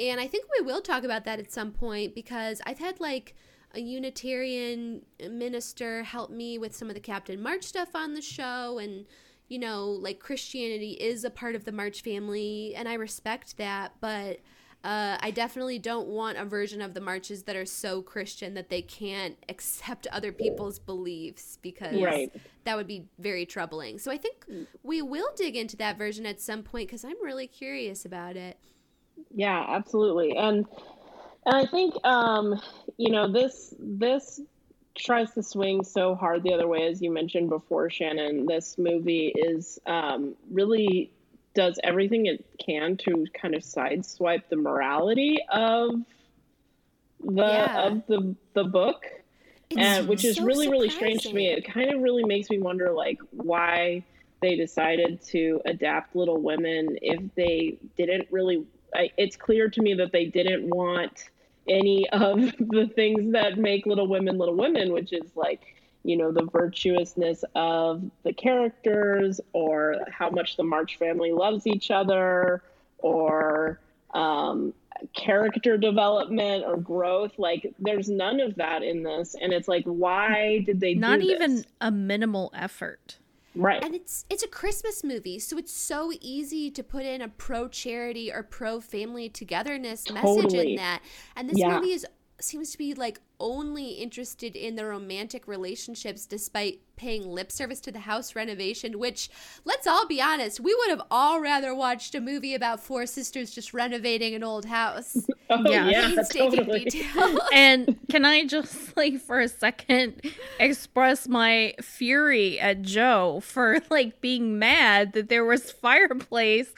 S1: And I think we will talk about that at some point because I've had like a Unitarian minister help me with some of the Captain March stuff on the show. And, you know, like Christianity is a part of the March family. And I respect that. But uh, I definitely don't want a version of the marches that are so Christian that they can't accept other people's beliefs because
S2: Right.
S1: that would be very troubling. So I think we will dig into that version at some point because I'm really curious about it.
S2: Yeah, absolutely. And and I think um, you know, this this tries to swing so hard the other way as you mentioned before, Shannon. This movie is um, really does everything it can to kind of sideswipe the morality of the
S1: Yeah.
S2: of the the book. And which is
S1: so
S2: really really strange to me it kind of really makes me wonder like why they decided to adapt little women if they didn't really I, it's clear to me that they didn't want any of the things that make little women little women which is like you know the virtuousness of the characters or how much the march family loves each other or um, character development or growth like there's none of that in this and it's like why did they
S3: Not
S2: do this?
S3: even a minimal effort.
S2: Right
S1: And it's it's a Christmas movie, so it's so easy to put in a pro charity or pro family togetherness message in that. And this
S2: Yeah.
S1: movie is seems to be like only interested in the romantic relationships despite paying lip service to the house renovation, which let's all be honest, we would have all rather watched a movie about four sisters just renovating an old house.
S2: oh
S3: Yeah.
S2: yeah, totally
S1: detail.
S3: and can I just like for a second express my fury at Jo for like being mad that there was fireplace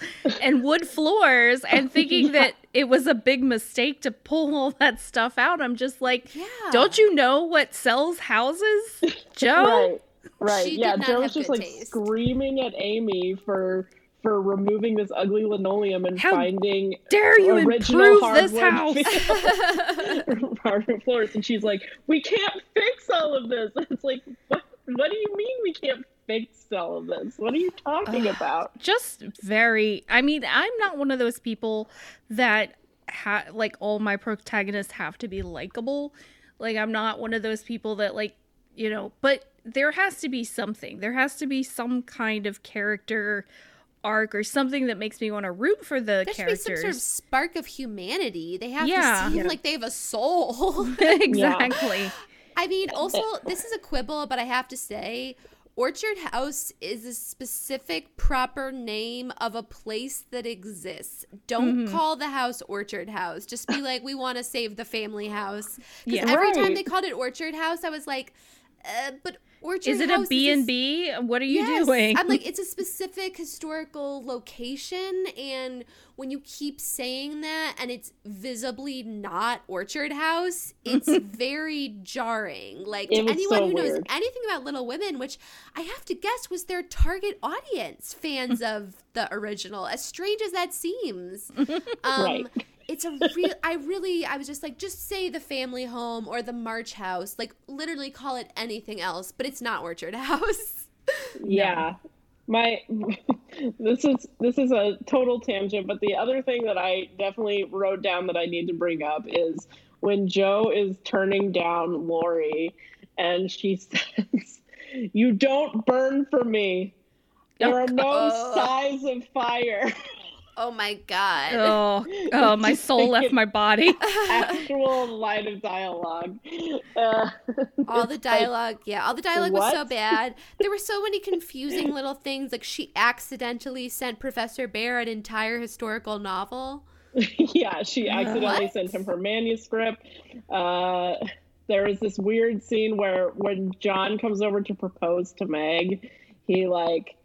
S3: and wood floors and thinking that it was a big mistake to pull all that stuff out. I'm just like,
S1: Yeah.
S3: don't you know what sells houses, Jo?
S2: right right
S1: She
S2: yeah
S1: did not
S2: jo
S1: have
S2: was just like
S1: taste.
S2: screaming at amy for for removing this ugly linoleum and
S3: How
S2: finding
S3: Dare you
S2: original
S3: improve this house?
S2: hardwood floors and she's like we can't fix all of this it's like what what do you mean we can't fix all of this? What are you talking
S3: Ugh.
S2: about?
S3: just very i mean i'm not one of those people that ha- like all my protagonists have to be likable like i'm not one of those people that like you know but there has to be something there has to be some kind of character arc or something that makes me want to root for the
S1: There should be some sort of spark of humanity. They have
S3: Yeah.
S1: to seem
S2: Yeah.
S1: like they have a soul.
S3: exactly
S1: I mean, also, this is a quibble, but I have to say, Orchard House is a specific proper name of a place that exists. Don't
S3: Mm-hmm.
S1: call the house Orchard House. Just be like, we want to save the family house. Because
S3: Yeah.
S1: every time they called it Orchard House, I was like, uh, but Orchard
S3: is it a b&b what are you
S1: Yes.
S3: doing
S1: I'm like, it's a specific historical location, and when you keep saying that and it's visibly not Orchard House, it's very jarring. Like,
S2: It
S1: to anyone
S2: so
S1: who knows anything about Little Women, which I have to guess was their target audience, fans of the original, as strange as that seems. Um,
S2: Right.
S1: It's a real. I really. I was just like, just say the family home or the March House. Like, literally call it anything else, but it's not Orchard House.
S2: Yeah. My this is this is a total tangent, but the other thing that I definitely wrote down that I need to bring up is when Jo is turning down Laurie and she says, You don't burn for me. There are no
S1: Oh.
S2: sighs of fire.
S1: Oh my god.
S3: oh oh my soul left my body
S2: Actual line of dialogue. Uh,
S1: all the
S2: it's like,
S1: dialogue, yeah, all the dialogue was so bad. There were so many confusing little things. Like she accidentally sent Professor Bhaer an entire historical novel.
S2: yeah, she accidentally
S1: What?
S2: sent him her manuscript. Uh, there is this weird scene where when John comes over to propose to Meg, he like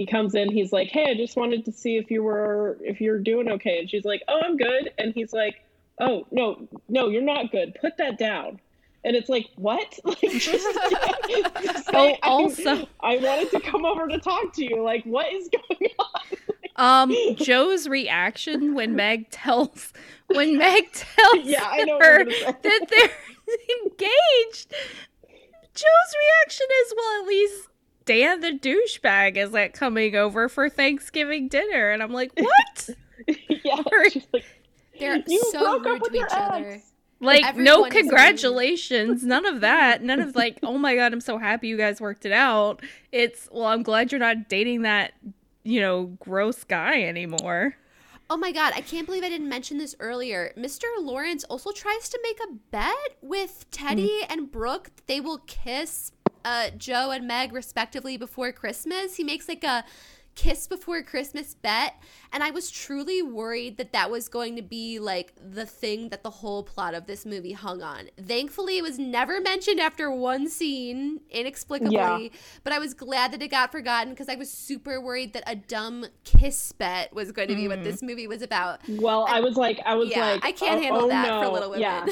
S2: he comes in, he's like, "Hey, I just wanted to see if you were if you're doing okay," and she's like, "Oh, I'm good," and he's like, "Oh, no, no, you're not good. Put that down." And it's like, what? Like, just,
S3: Oh,
S2: say, I-
S3: also-
S2: I wanted to come over to talk to you. Like, what is going on?
S3: Um, Jo's reaction when Meg tells when Meg tells
S2: Yeah, I know
S3: her that they're engaged, Jo's reaction is, "Well, at least Dan the douchebag is like coming over for Thanksgiving dinner," and I'm like, "What?
S2: yeah,
S3: Or-
S2: like,
S1: They're
S2: You
S1: so
S2: broke up
S1: rude
S2: with
S1: to
S2: your
S1: each other.
S3: Like,
S1: Everyone
S3: no congratulations, none of that, none of like, oh my god, I'm so happy you guys worked it out." It's, well, I'm glad you're not dating that, you know, gross guy anymore.
S1: Oh my god, I can't believe I didn't mention this earlier. Mr. Lawrence also tries to make a bet with Teddy mm-hmm. and Brooke that they will kiss uh, Jo and Meg respectively before Christmas. He makes like a kiss before Christmas bet, and I was truly worried that that was going to be like the thing that the whole plot of this movie hung on. Thankfully, it was never mentioned after one scene, inexplicably.
S2: Yeah.
S1: But I was glad that it got forgotten because I was super worried that a dumb kiss bet was going to be what mm-hmm. this movie was about.
S2: Well, I was like, I was
S1: Yeah,
S2: like,
S1: I can't
S2: oh,
S1: handle
S2: oh,
S1: that for
S2: no.
S1: Little Women.
S2: Yeah,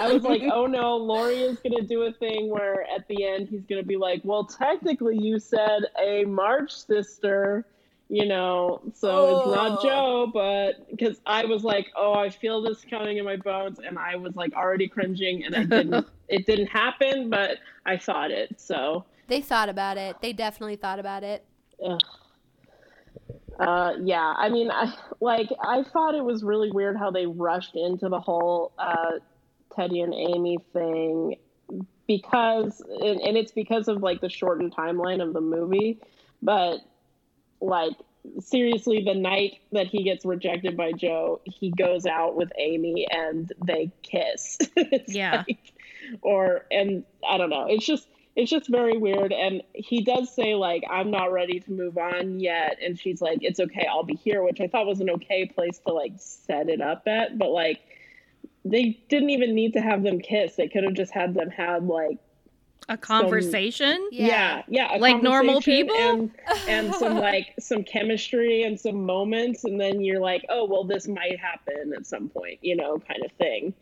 S2: I was like, oh no, Laurie is gonna do a thing where at the end he's gonna be like, well, technically you said a March sister, you know, so it's
S1: Oh.
S2: not Jo, but because I was like, oh, I feel this coming in my bones, and I was like already cringing, and I didn't, it didn't happen, but I thought it, so.
S1: They thought about it. They definitely thought about it.
S2: Ugh. Uh, yeah, I mean, I like I thought it was really weird how they rushed into the whole uh, Teddy and Amy thing because, and, and it's because of like the shortened timeline of the movie, but like seriously, the night that he gets rejected by Jo, he goes out with Amy and they kiss.
S3: Yeah.
S2: like- or and I don't know. It's just it's just very weird and he does say like i'm not ready to move on yet and she's like it's okay i'll be here which i thought was an okay place to like set it up at but like they didn't even need to have them kiss they could have just had them had like
S3: A conversation?
S2: yeah yeah, a
S3: Like normal people?
S2: and, and some like some chemistry and some moments and then you're like oh well this might happen at some point you know kind of thing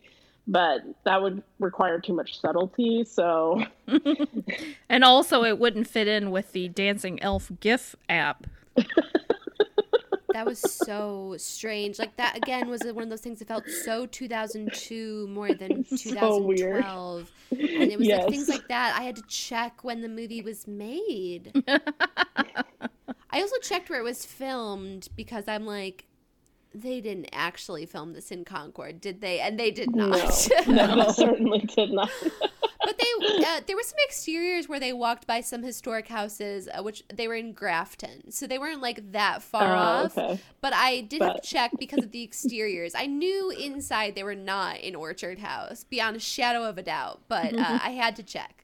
S2: but that would require too much subtlety so
S3: And also, it wouldn't fit in with the dancing elf GIF app.
S1: that was so strange. Like that again was one of those things that felt so 2002 more than
S2: So weird.
S1: 2012. and it was like things like that. I had to check when the movie was made. I also checked where it was filmed because I'm like, they didn't actually film this in Concord, did they? And they did
S2: No,
S1: not.
S2: no, they certainly did not.
S1: But they, uh, there were some exteriors where they walked by some historic houses, uh, which they were in Grafton, so they weren't like that far
S2: Oh,
S1: off.
S2: okay.
S1: But I did have
S2: But-
S1: to check because of the exteriors. I knew inside they were not in Orchard House, beyond a shadow of a doubt. But uh, I had to check.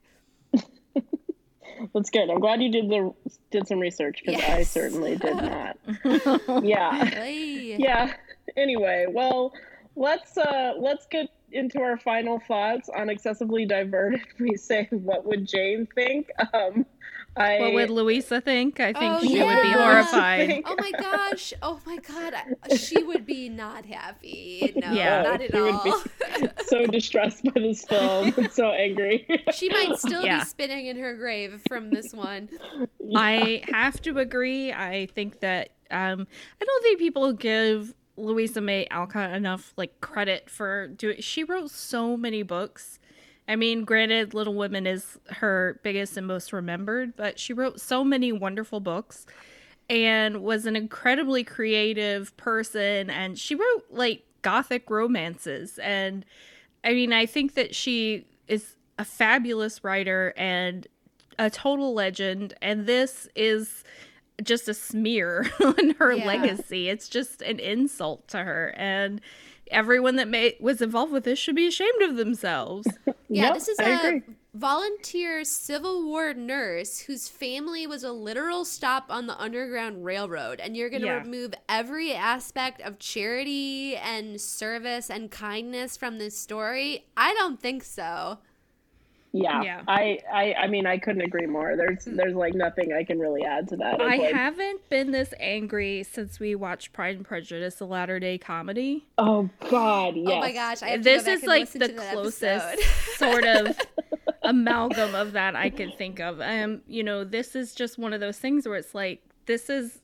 S2: That's good. I'm glad you did the did some research because I certainly did not. yeah.
S1: Hey.
S2: Yeah. Anyway, well, let's uh let's get into our final thoughts on excessively diverted. We say, what would Jane think? Um, I
S3: What would Louisa think? I think
S1: Oh,
S3: she would be horrified.
S1: Oh my gosh! Oh my god! She would be not happy. No,
S3: Yeah.
S1: not at
S2: She would be-
S1: all.
S2: so distressed by this film and so angry.
S1: she might still
S3: Yeah.
S1: be spinning in her grave from this one.
S3: I have to agree. I think that um, I don't think people give Louisa May Alcott enough like credit for doing. She wrote so many books. I mean, granted, Little Women is her biggest and most remembered, but she wrote so many wonderful books and was an incredibly creative person. And she wrote like gothic romances. And I mean, I think that she is a fabulous writer and a total legend. And this is just a smear on her
S1: Yeah.
S3: legacy. It's just an insult to her. And everyone that may, was involved with this should be ashamed of themselves.
S1: Yeah,
S2: Yep,
S1: this is
S2: I
S1: a
S2: agree.
S1: volunteer Civil War nurse whose family was a literal stop on the Underground Railroad. And you're going to
S3: Yeah.
S1: remove every aspect of charity and service and kindness from this story? I don't think so.
S2: Yeah.
S3: Yeah.
S2: I, I I mean I couldn't agree more. There's there's like nothing I can really add to that.
S3: I
S2: like,
S3: haven't been this angry since we watched Pride and Prejudice, the latter day comedy.
S2: Oh God, yes.
S1: Oh my gosh. I have to
S3: this
S1: go
S3: is
S1: and
S3: like
S1: listen
S3: the
S1: to
S3: closest sort of amalgam of that I could think of. Um, you know, this is just one of those things where it's like this is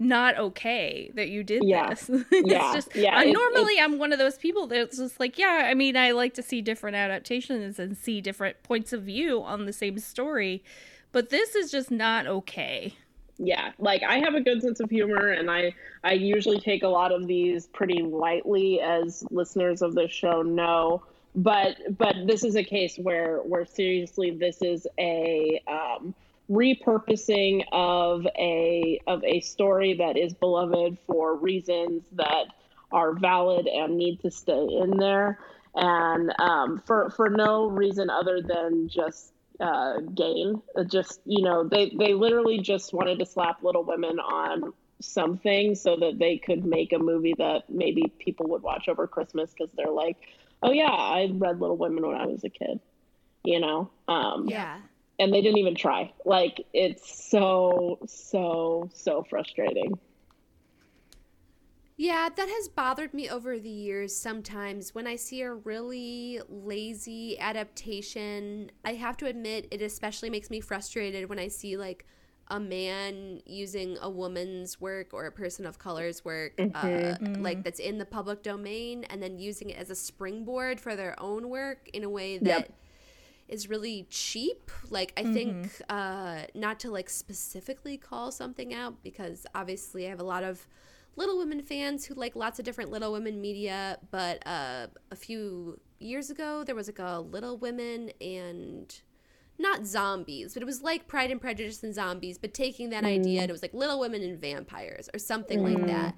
S3: not okay that you did
S2: Yeah.
S3: this. it's
S2: Yeah,
S3: just
S2: yeah,
S3: uh,
S2: it-
S3: normally I'm one of those people that's just like, yeah, I mean, I like to see different adaptations and see different points of view on the same story, but this is just not okay.
S2: yeah like i have a good sense of humor and i i usually take a lot of these pretty lightly as listeners of the show know but but this is a case where where seriously this is a um repurposing of a of a story that is beloved for reasons that are valid and need to stay in there and um, for for no reason other than just uh, gain. Uh, Just you know, they they literally just wanted to slap Little Women on something so that they could make a movie that maybe people would watch over Christmas because they're like, oh yeah, I read Little Women when I was a kid, you know. Um,
S1: yeah.
S2: And they didn't even try. Like it's so so so frustrating.
S1: Yeah, that has bothered me over the years sometimes. When I see a really lazy adaptation, I have to admit it especially makes me frustrated when I see like a man using a woman's work or a person of color's work uh, like that's in the public domain and then using it as a springboard for their own work in a way that is really cheap. Like I think uh not to like specifically call something out because obviously I have a lot of Little Women fans who like lots of different Little Women media, but uh a few years ago there was like a Little Women and not zombies, but it was like Pride and Prejudice and zombies, but taking that idea and it was like Little Women and vampires or something like that.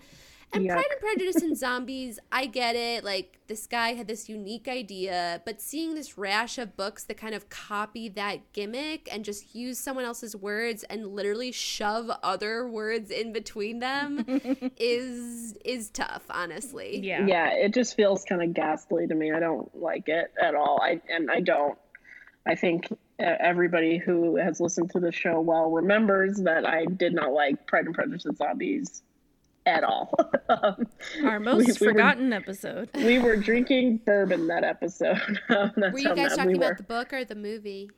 S1: And
S2: Yuck.
S1: Pride and Prejudice and zombies, I get it. Like this guy had this unique idea, but seeing this rash of books that kind of copy that gimmick and just use someone else's words and literally shove other words in between them is is tough, honestly.
S3: Yeah.
S2: yeah it just feels kind of ghastly to me i don't like it at all i and i don't i think uh, everybody who has listened to the show well remembers that i did not like pride and prejudice and zombies at all um,
S3: Our most
S2: we were-
S3: forgotten episode.
S2: we were drinking bourbon that episode Um, that's
S1: Were you guys talking
S2: we
S1: about the book or the movie?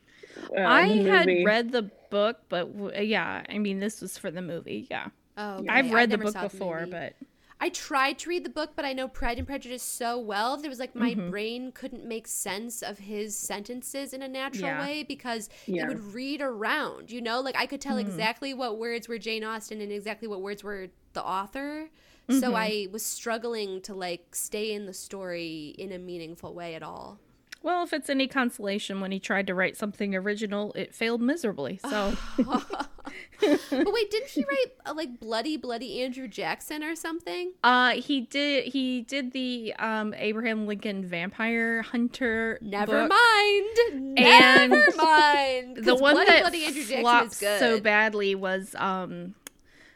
S2: Uh,
S3: I
S2: the
S3: had
S2: movie.
S3: read the book, but w- yeah, I mean, this was for the movie. Yeah.
S1: Oh, okay.
S3: I've
S1: I
S3: read the book
S1: saw the
S3: before, but
S1: I tried to read the book, but I know Pride and Prejudice so well. There was like my
S3: Mhm.
S1: brain couldn't make sense of his sentences in a natural
S3: Yeah.
S1: way because
S2: Yeah.
S1: it would read around, you know? Like I could tell
S3: Mhm.
S1: exactly what words were Jane Austen and exactly what words were the author. So
S3: Mhm.
S1: I was struggling to like stay in the story in a meaningful way at all.
S3: well, if it's any consolation, when he tried to write something original, it failed miserably. So
S1: but wait, didn't he write uh, like Bloody Bloody Andrew Jackson or something?
S3: Uh, he did. He did the um Abraham Lincoln Vampire Hunter.
S1: Never
S3: book.
S1: mind.
S3: And
S1: Never mind.
S3: The one
S1: Bloody
S3: that
S1: Bloody Andrew Jackson
S3: flopped
S1: is good.
S3: so badly was um,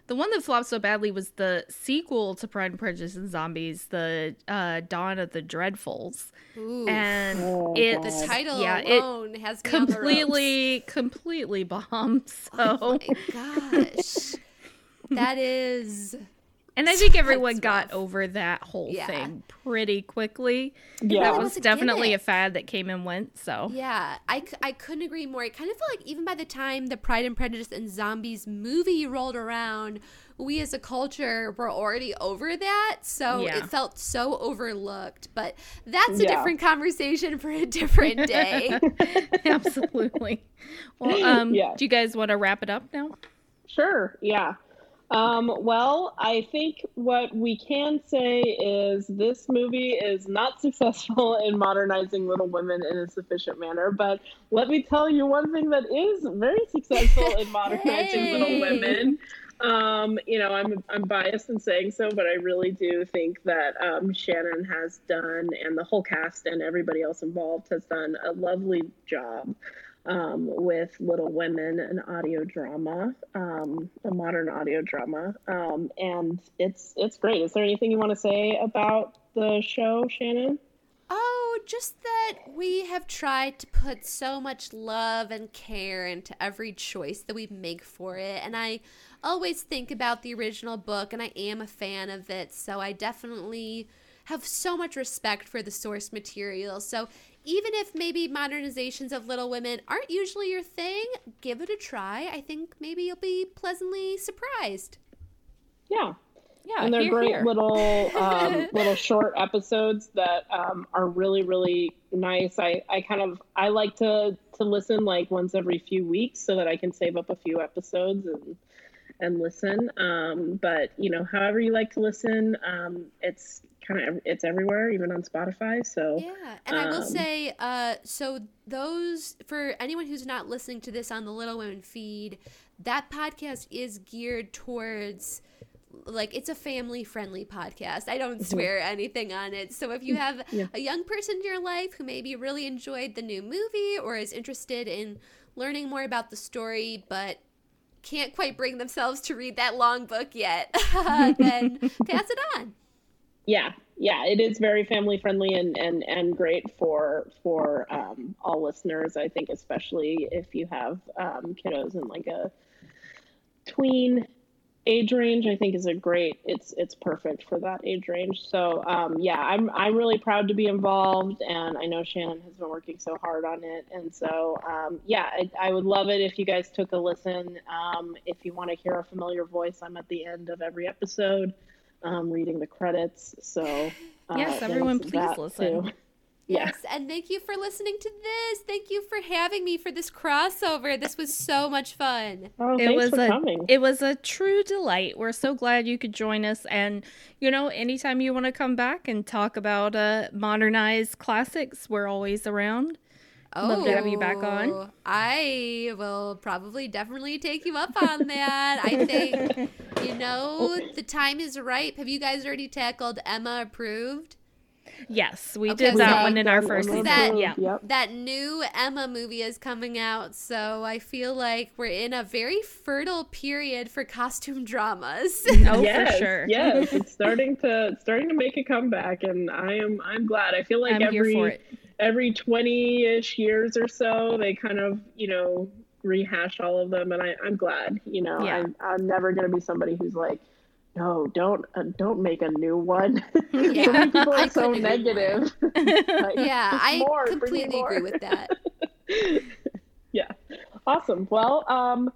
S3: the one that flopped so badly was the sequel to Pride and Prejudice and Zombies, the uh Dawn of the Dreadfuls,
S1: Ooh.
S3: and
S2: Oh,
S3: it's
S1: the title
S3: yeah, it
S1: alone has me on the ropes.
S3: completely completely bombed. So.
S1: Oh my gosh. that is
S3: And I think everyone got
S1: rough.
S3: over that whole
S1: Yeah.
S3: thing pretty quickly.
S2: Yeah.
S3: that was
S1: was a
S3: definitely a fad that came and went. So
S1: yeah, I, I couldn't agree more. I kind of feel like even by the time the Pride and Prejudice and Zombies movie rolled around, we as a culture were already over that. So
S3: Yeah.
S1: it felt so overlooked. But that's a
S2: Yeah.
S1: different conversation for a different day.
S3: absolutely. Well, um,
S2: Yeah.
S3: do you guys want to wrap it up now?
S2: Sure, yeah. Um, well, I think what we can say is this movie is not successful in modernizing Little Women in a sufficient manner. But let me tell you one thing that is very successful in modernizing Little Women. Um, you know, I'm I'm biased in saying so, but I really do think that um, Shannon has done, and the whole cast and everybody else involved has done a lovely job um, with Little Women, an audio drama, um, a modern audio drama, um, and it's it's great. Is there anything you want to say about the show, Shannon?
S1: Oh, just that we have tried to put so much love and care into every choice that we make for it. And I always think about the original book, and I am a fan of it. So I definitely have so much respect for the source material. So even if maybe modernizations of Little Women aren't usually your thing, give it a try. I think maybe you'll be pleasantly surprised.
S2: Yeah,
S3: Yeah,
S2: and they're
S3: here,
S2: great
S3: here.
S2: little um, little short episodes that um, are really really nice. I, I kind of I like to to listen like once every few weeks so that I can save up a few episodes and and listen. Um, but you know, however you like to listen, um, it's kind of it's everywhere, even on Spotify. So
S1: Yeah, and I will
S2: Um,
S1: say, uh, so those for anyone who's not listening to this on the Little Women feed, that podcast is geared towards like it's a family friendly podcast. I don't swear anything on it. So if you have
S2: Yeah.
S1: a young person in your life who maybe really enjoyed the new movie or is interested in learning more about the story but can't quite bring themselves to read that long book yet, then pass it on.
S2: yeah yeah it is very family friendly and and and great for for um, all listeners i think especially if you have um, kiddos in like a tween age range i think is a great it's it's perfect for that age range so um, yeah i'm i'm really proud to be involved and i know shannon has been working so hard on it and so um, yeah I, I would love it if you guys took a listen um, if you want to hear a familiar voice i'm at the end of every episode um, reading the credits. So uh,
S3: Yes, everyone, please listen.
S2: too. Yeah.
S1: Yes, and thank you for listening to this. Thank you for having me for this crossover. This was so much fun.
S2: Oh,
S3: it
S2: thanks
S3: was
S2: for
S3: a
S2: coming.
S3: it was a true delight. We're so glad you could join us, and you know, anytime you want to come back and talk about uh, modernized classics, we're always around. Oh, Love to have you back on.
S1: Oh, I will probably definitely take you up on that. I think, you know, the time is ripe. Have you guys already tackled Emma approved?
S3: Yes, we
S1: Okay,
S3: did that
S1: so-
S3: one in our first season.
S1: That-
S3: yeah.
S2: Yep.
S1: That new Emma movie is coming out, so I feel like we're in a very fertile period for costume dramas.
S3: Oh,
S2: yes,
S3: for sure.
S2: yes, it's starting to it's starting to make a comeback, and I am I'm glad. I feel like
S3: I'm
S2: every every twenty ish years or so, they kind of you know rehash all of them, and I I'm glad. You know,
S3: Yeah.
S2: I'm I'm never gonna be somebody who's like. No, don't uh, don't make a new one. so
S1: Yeah,
S2: many people
S1: I
S2: are so
S1: couldn't agree more.
S2: negative. Like,
S1: yeah, I
S2: more,
S1: completely agree with that.
S2: yeah awesome well um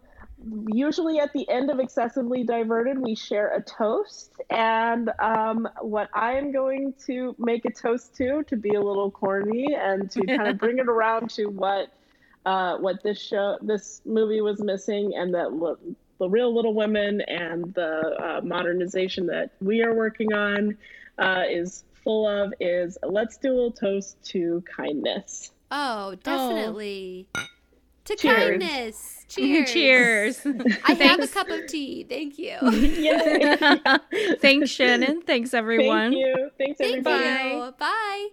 S2: usually at the end of Excessively Diverted, we share a toast. And um, what I am going to make a toast to, to be a little corny and to kind of bring it around to what uh, what this show, this movie was missing, and that the real Little Women and the uh, modernization that we are working on uh, is full of is let's do a little toast to kindness.
S1: Oh, definitely. Oh. To Cheers. kindness. Cheers.
S3: Cheers.
S1: I have a cup of tea. Thank you.
S3: Thanks, Shannon. Thanks, everyone.
S2: Thank you. Thanks, everybody.
S1: Thank you. Bye.